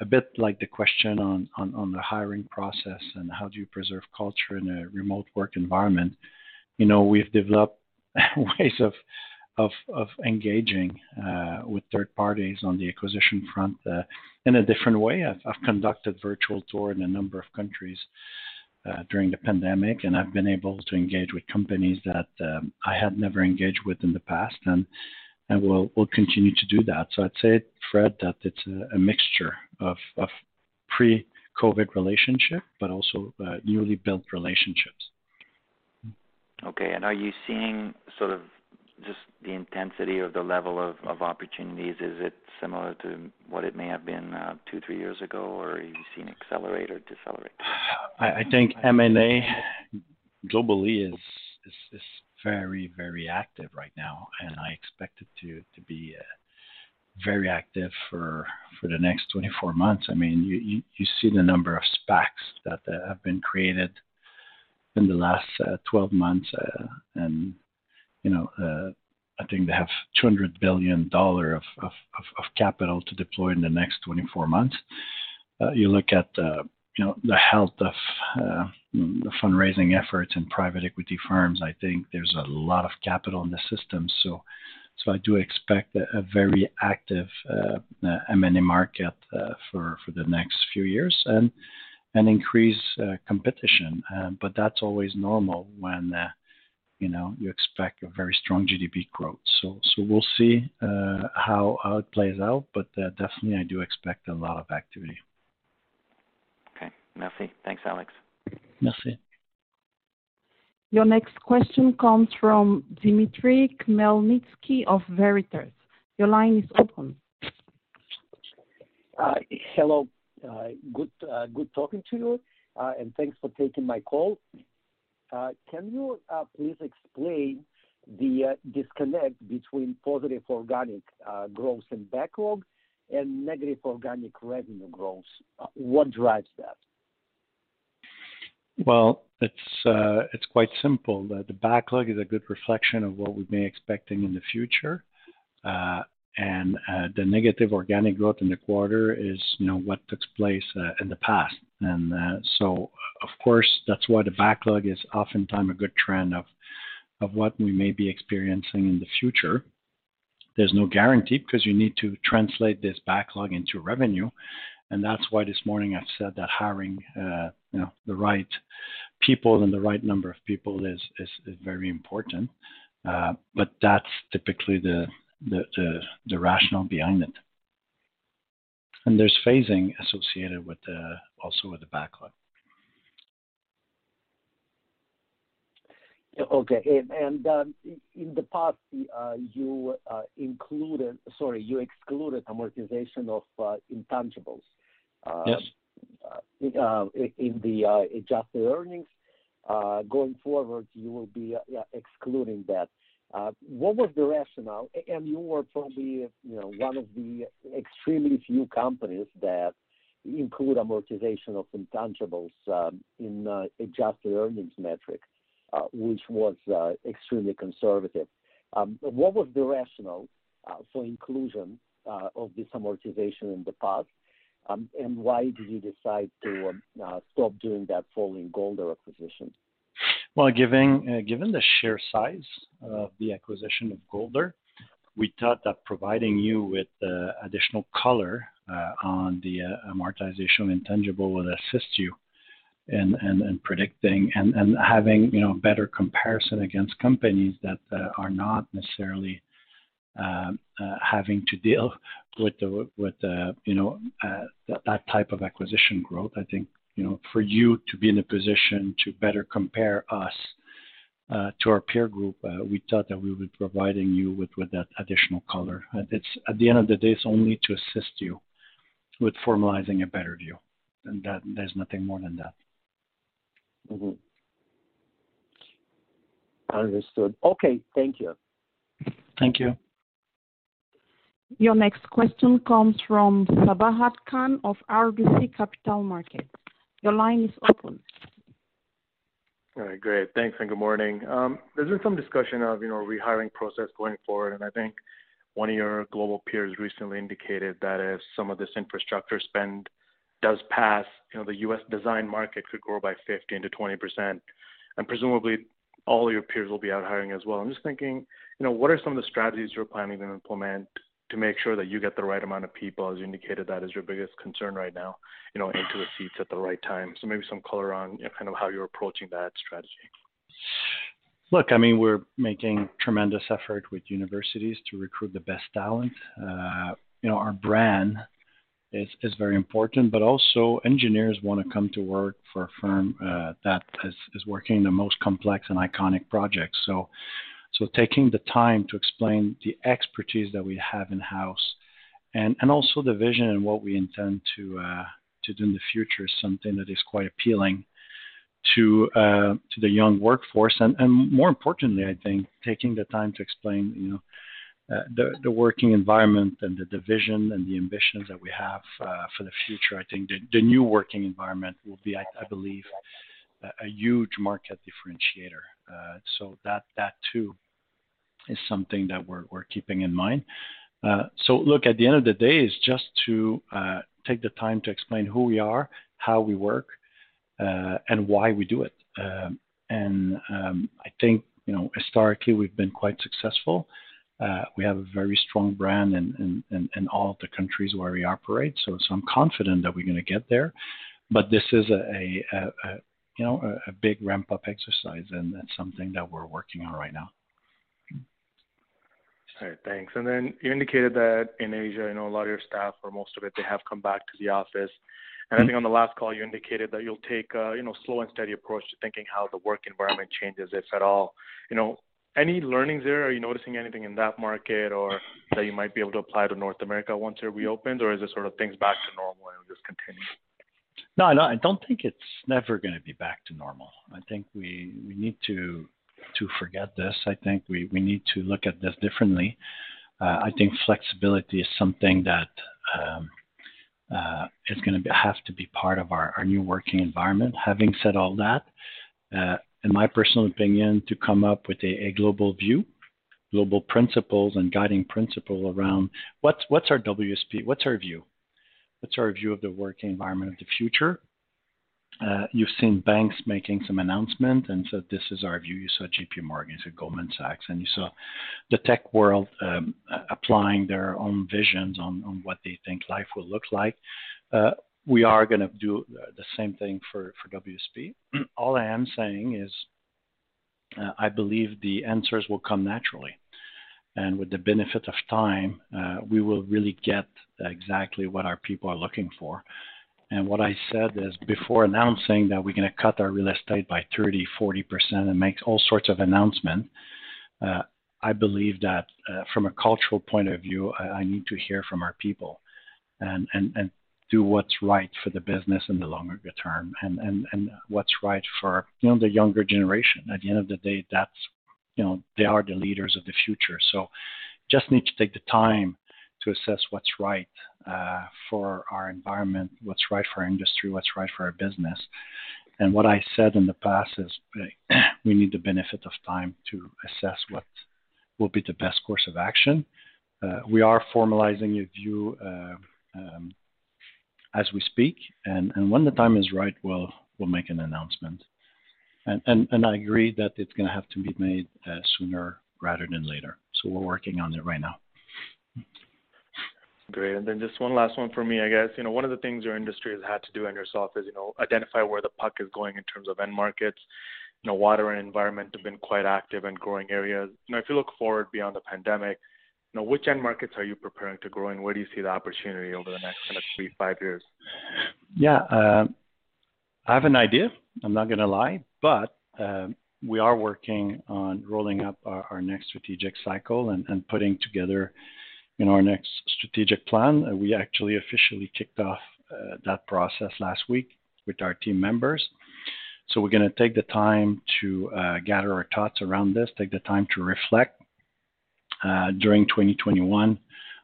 a bit like the question on, on, on the hiring process and how do you preserve culture in a remote work environment. You know, we've developed ways of of, of engaging uh, with third parties on the acquisition front uh, in a different way. I've, conducted virtual tour in a number of countries uh, during the pandemic, and I've been able to engage with companies that um, I had never engaged with in the past, and and we'll continue to do that. So I'd say, Fred, that it's a, mixture of, pre-COVID relationship, but also newly built relationships. Okay, and are you seeing sort of just the intensity or the level of, of opportunities? Is it similar to what it may have been uh, two, three years ago, or are you seeing accelerate or decelerate? I, think M&A globally is, is, very, very active right now, and I expect it to to be uh, very active for for the next 24 months. I mean, you you, see the number of SPACs that have been created in the last uh, 12 months, and you know. Uh, I think they have 200 billion dollar of, of, of, capital to deploy in the next 24 months. Uh, you look at you know the health of uh, the fundraising efforts in private equity firms. I think there's a lot of capital in the system, so so I do expect a, a very active uh, uh M&A market uh, for for the next few years and and increase uh, competition. but that's always normal when you know you expect a very strong GDP growth. So so we'll see how how it plays out, but definitely I do expect a lot of activity. Okay. Merci. Thanks, Alex. Merci. Your next question comes from Dimitri Khmelnitsky of Veritas. Your line is open. Uh, hello. Uh, good, uh, good talking to you, uh, and thanks for taking my call. Uh, can you uh, please explain the disconnect between positive organic growth and backlog and negative organic revenue growth? What drives that? Well, it's uh, it's quite simple. The, backlog is a good reflection of what we may expecting in the future, uh, and uh, the negative organic growth in the quarter is you know what took place uh, in the past, and uh, so of course that's why the backlog is oftentimes a good trend of of what we may be experiencing in the future. There's no guarantee because you need to translate this backlog into revenue, and that's why this morning I've said that hiring, uh, you know, the right people and the right number of people is is, is very important. Uh, but that's typically the, the the the rationale behind it. And there's phasing associated with the also with the backlog. Okay. And um, in the past, uh, you uh, included, sorry, you excluded amortization of intangibles. Yes. Uh, uh, in the uh, adjusted earnings. Going forward, you will be excluding that. What was the rationale? And You were probably, you know, one of the extremely few companies that include amortization of intangibles um, in adjusted earnings metric, which was extremely conservative. Um, what was the rationale for inclusion of this amortization in the past? Um, and why did you decide to uh, stop doing that following Golder acquisition? Well, given uh, given the sheer size of the acquisition of Golder, we thought that providing you with uh, additional color uh, on the amortization intangible would assist you in predicting and, having you know better comparison against companies that are not necessarily uh, having to deal with the you know that type of acquisition growth. I think you know for you to be in a position to better compare us uh, to our peer group, uh, we thought that we would be providing you with, with that additional color. It's at the end of the day, it's only to assist you with formalizing a better view, and that there's nothing more than that. Mm-hmm. Understood. Okay, thank you. Thank you. Your next question comes from Sabahat Khan of RBC Capital Markets. Your line is open. All right, great. Thanks, and good morning. Um, there's been some discussion of, you know, rehiring process going forward, and I think one of your global peers recently indicated that if some of this infrastructure spend does pass, you know, the U.S. design market could grow by 15 to 20 percent and presumably all your peers will be out hiring as well. I'm just thinking, you know, what are some of the strategies you're planning to implement to make sure that you get the right amount of people, as you indicated, that is your biggest concern right now, you know, into the seats at the right time. So maybe some color on you know, kind of how you're approaching that strategy. Look, I mean, we're making tremendous effort with universities to recruit the best talent. Uh, you know, our brand is, is very important, but also engineers want to come to work for a firm uh, that is, is working the most complex and iconic projects. So so taking the time to explain the expertise that we have in house, and and also the vision and what we intend to uh, to do in the future is something that is quite appealing to uh, to the young workforce, and and more importantly, I think taking the time to explain, you know. Uh, the, the working environment and the division and the ambitions that we have uh, for the future. I think the, the new working environment will be, I, I believe, a, a, huge market differentiator. Uh, so that that too is something that we're, we're keeping in mind. Uh, so look, at the end of the day, is just to uh, take the time to explain who we are, how we work, uh, and why we do it. Um, and um, I think you know historically we've been quite successful. Uh, we have a very strong brand in, in, in, all the countries where we operate. So, so I'm confident that we're going to get there. But this is a, a, a you know a, a big ramp up exercise, and that's something that we're working on right now. All right, thanks. And then you indicated that in Asia, you know, a lot of your staff, or most of it, they have come back to the office. And I mm-hmm. think on the last call, you indicated that you'll take a, you know, slow and steady approach to thinking how the work environment changes, if at all. You know, any learnings there? Are you noticing anything in that market or that you might be able to apply to North America once it reopens, or is it sort of things back to normal and just continue? No, no, I don't think it's never going to be back to normal. I think we we need to to forget this. I think we, we need to look at this differently. Uh, I think flexibility is something that um, uh, is going to have to be part of our, our new working environment. Having said all that, uh, in my personal opinion, to come up with a, a, global view, global principles and guiding principle around what's what's our WSP, what's our view, what's our view of the working environment of the future, you've seen banks making some announcement, and so this is our view. You saw J.P. Morgan, you saw Goldman Sachs, and you saw the tech world um, applying their own visions on, what they think life will look like. Uh, we are going to do the same thing for, WSP. All I am saying is uh, I believe the answers will come naturally. And with the benefit of time, uh, we will really get exactly what our people are looking for. And what I said is before announcing that we're going to cut our real estate by 30, 40% and make all sorts of announcements, uh, I believe that uh, from a cultural point of view, I, I, need to hear from our people and, and, and do what's right for the business in the longer term and, and, and what's right for you know the younger generation. At the end of the day, that's you know they are the leaders of the future. So just need to take the time to assess what's right uh, for our environment, what's right for our industry, what's right for our business. And what I said in the past is we need the benefit of time to assess what will be the best course of action. Uh, we are formalizing a view uh, um, as we speak, and, and when the time is right, we'll we'll make an announcement. And and, and I agree that it's going to have to be made uh, sooner rather than later. So we're working on it right now. Great. And then just one last one for me, I guess. You know, one of the things your industry has had to do and yourself is, you know, identify where the puck is going in terms of end markets. You know, water and environment have been quite active and growing areas. You know, if you look forward beyond the pandemic, you know, which end markets are you preparing to grow in? Where do you see the opportunity over the next kind of three, five years? Yeah, uh, I have an idea. I'm not going to lie, but uh, we are working on rolling up our, our next strategic cycle and, and, putting together, know, our next strategic plan. Uh, we actually officially kicked off uh, that process last week with our team members. So we're going to take the time to uh, gather our thoughts around this, take the time to reflect during 2021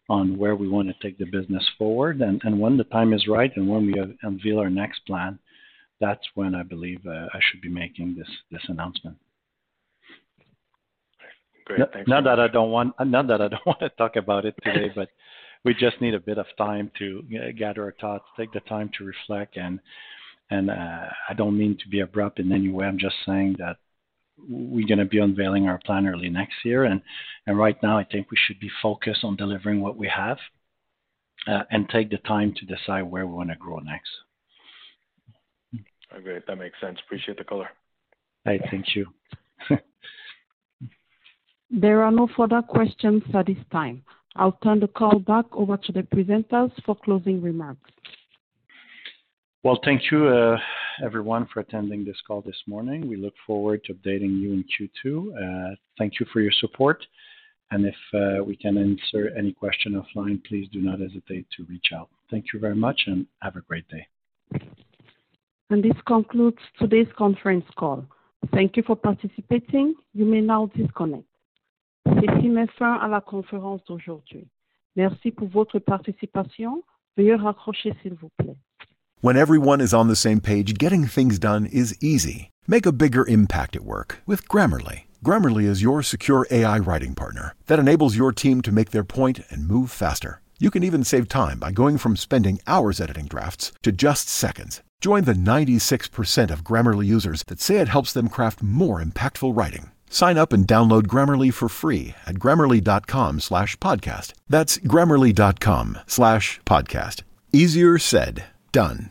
on where we want to take the business forward. And, and when the time is right and when we unveil our next plan, that's when I believe uh, I should be making this this announcement. Great. Thanks. Not, that I don't want not that I don't want to talk about it today, but we just need a bit of time to gather our thoughts, take the time to reflect, and and uh, I don't mean to be abrupt in any way. I'm just saying that we're going to be unveiling our plan early next year. And, and right now, I think we should be focused on delivering what we have uh, and take the time to decide where we want to grow next. Great. That makes sense. Appreciate the color. Hey, thank you. There are no further questions at this time. I'll turn the call back over to the presenters for closing remarks. Well, thank you, uh, everyone, for attending this call this morning. We look forward to updating you in Q2. Uh, thank you for your support. And if uh, we can answer any question offline, please do not hesitate to reach out. Thank you very much and have a great day. And this concludes today's conference call. Thank you for participating. You may now disconnect. Ceci met fin à la conférence d'aujourd'hui. Merci pour votre participation. Veuillez raccrocher s'il vous plaît. When everyone is on the same page, getting things done is easy. Make a bigger impact at work with Grammarly. Grammarly is your secure AI writing partner that enables your team to make their point and move faster. You can even save time by going from spending hours editing drafts to just seconds. Join the 96% of Grammarly users that say it helps them craft more impactful writing. Sign up and download Grammarly for free at grammarly.com slash podcast. That's grammarly.com slash podcast. Easier said, Done.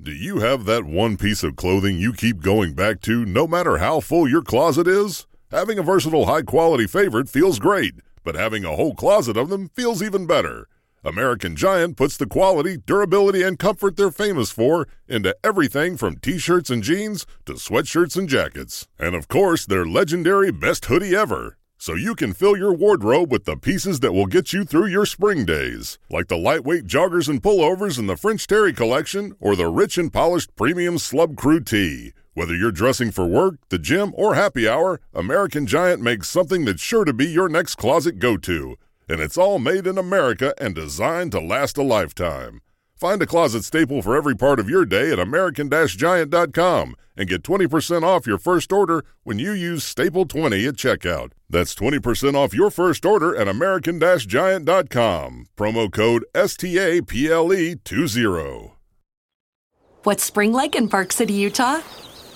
Do you have that one piece of clothing you keep going back to no matter how full your closet is? Having a versatile, high quality favorite feels great, but having a whole closet of them feels even better. American Giant puts the quality, durability, and comfort they're famous for into everything from t shirts and jeans to sweatshirts and jackets. And of course, their legendary best hoodie ever so you can fill your wardrobe with the pieces that will get you through your spring days, like the lightweight joggers and pullovers in the French Terry collection or the rich and polished premium Slub Crew tee. Whether you're dressing for work, the gym, or happy hour, American Giant makes something that's sure to be your next closet go to. And it's all made in America and designed to last a lifetime. Find a closet staple for every part of your day at American Giant.com and get 20% off your first order when you use Staple 20 at checkout. That's 20% off your first order at American Giant.com. Promo code STAPLE20. What's spring like in Park City, Utah?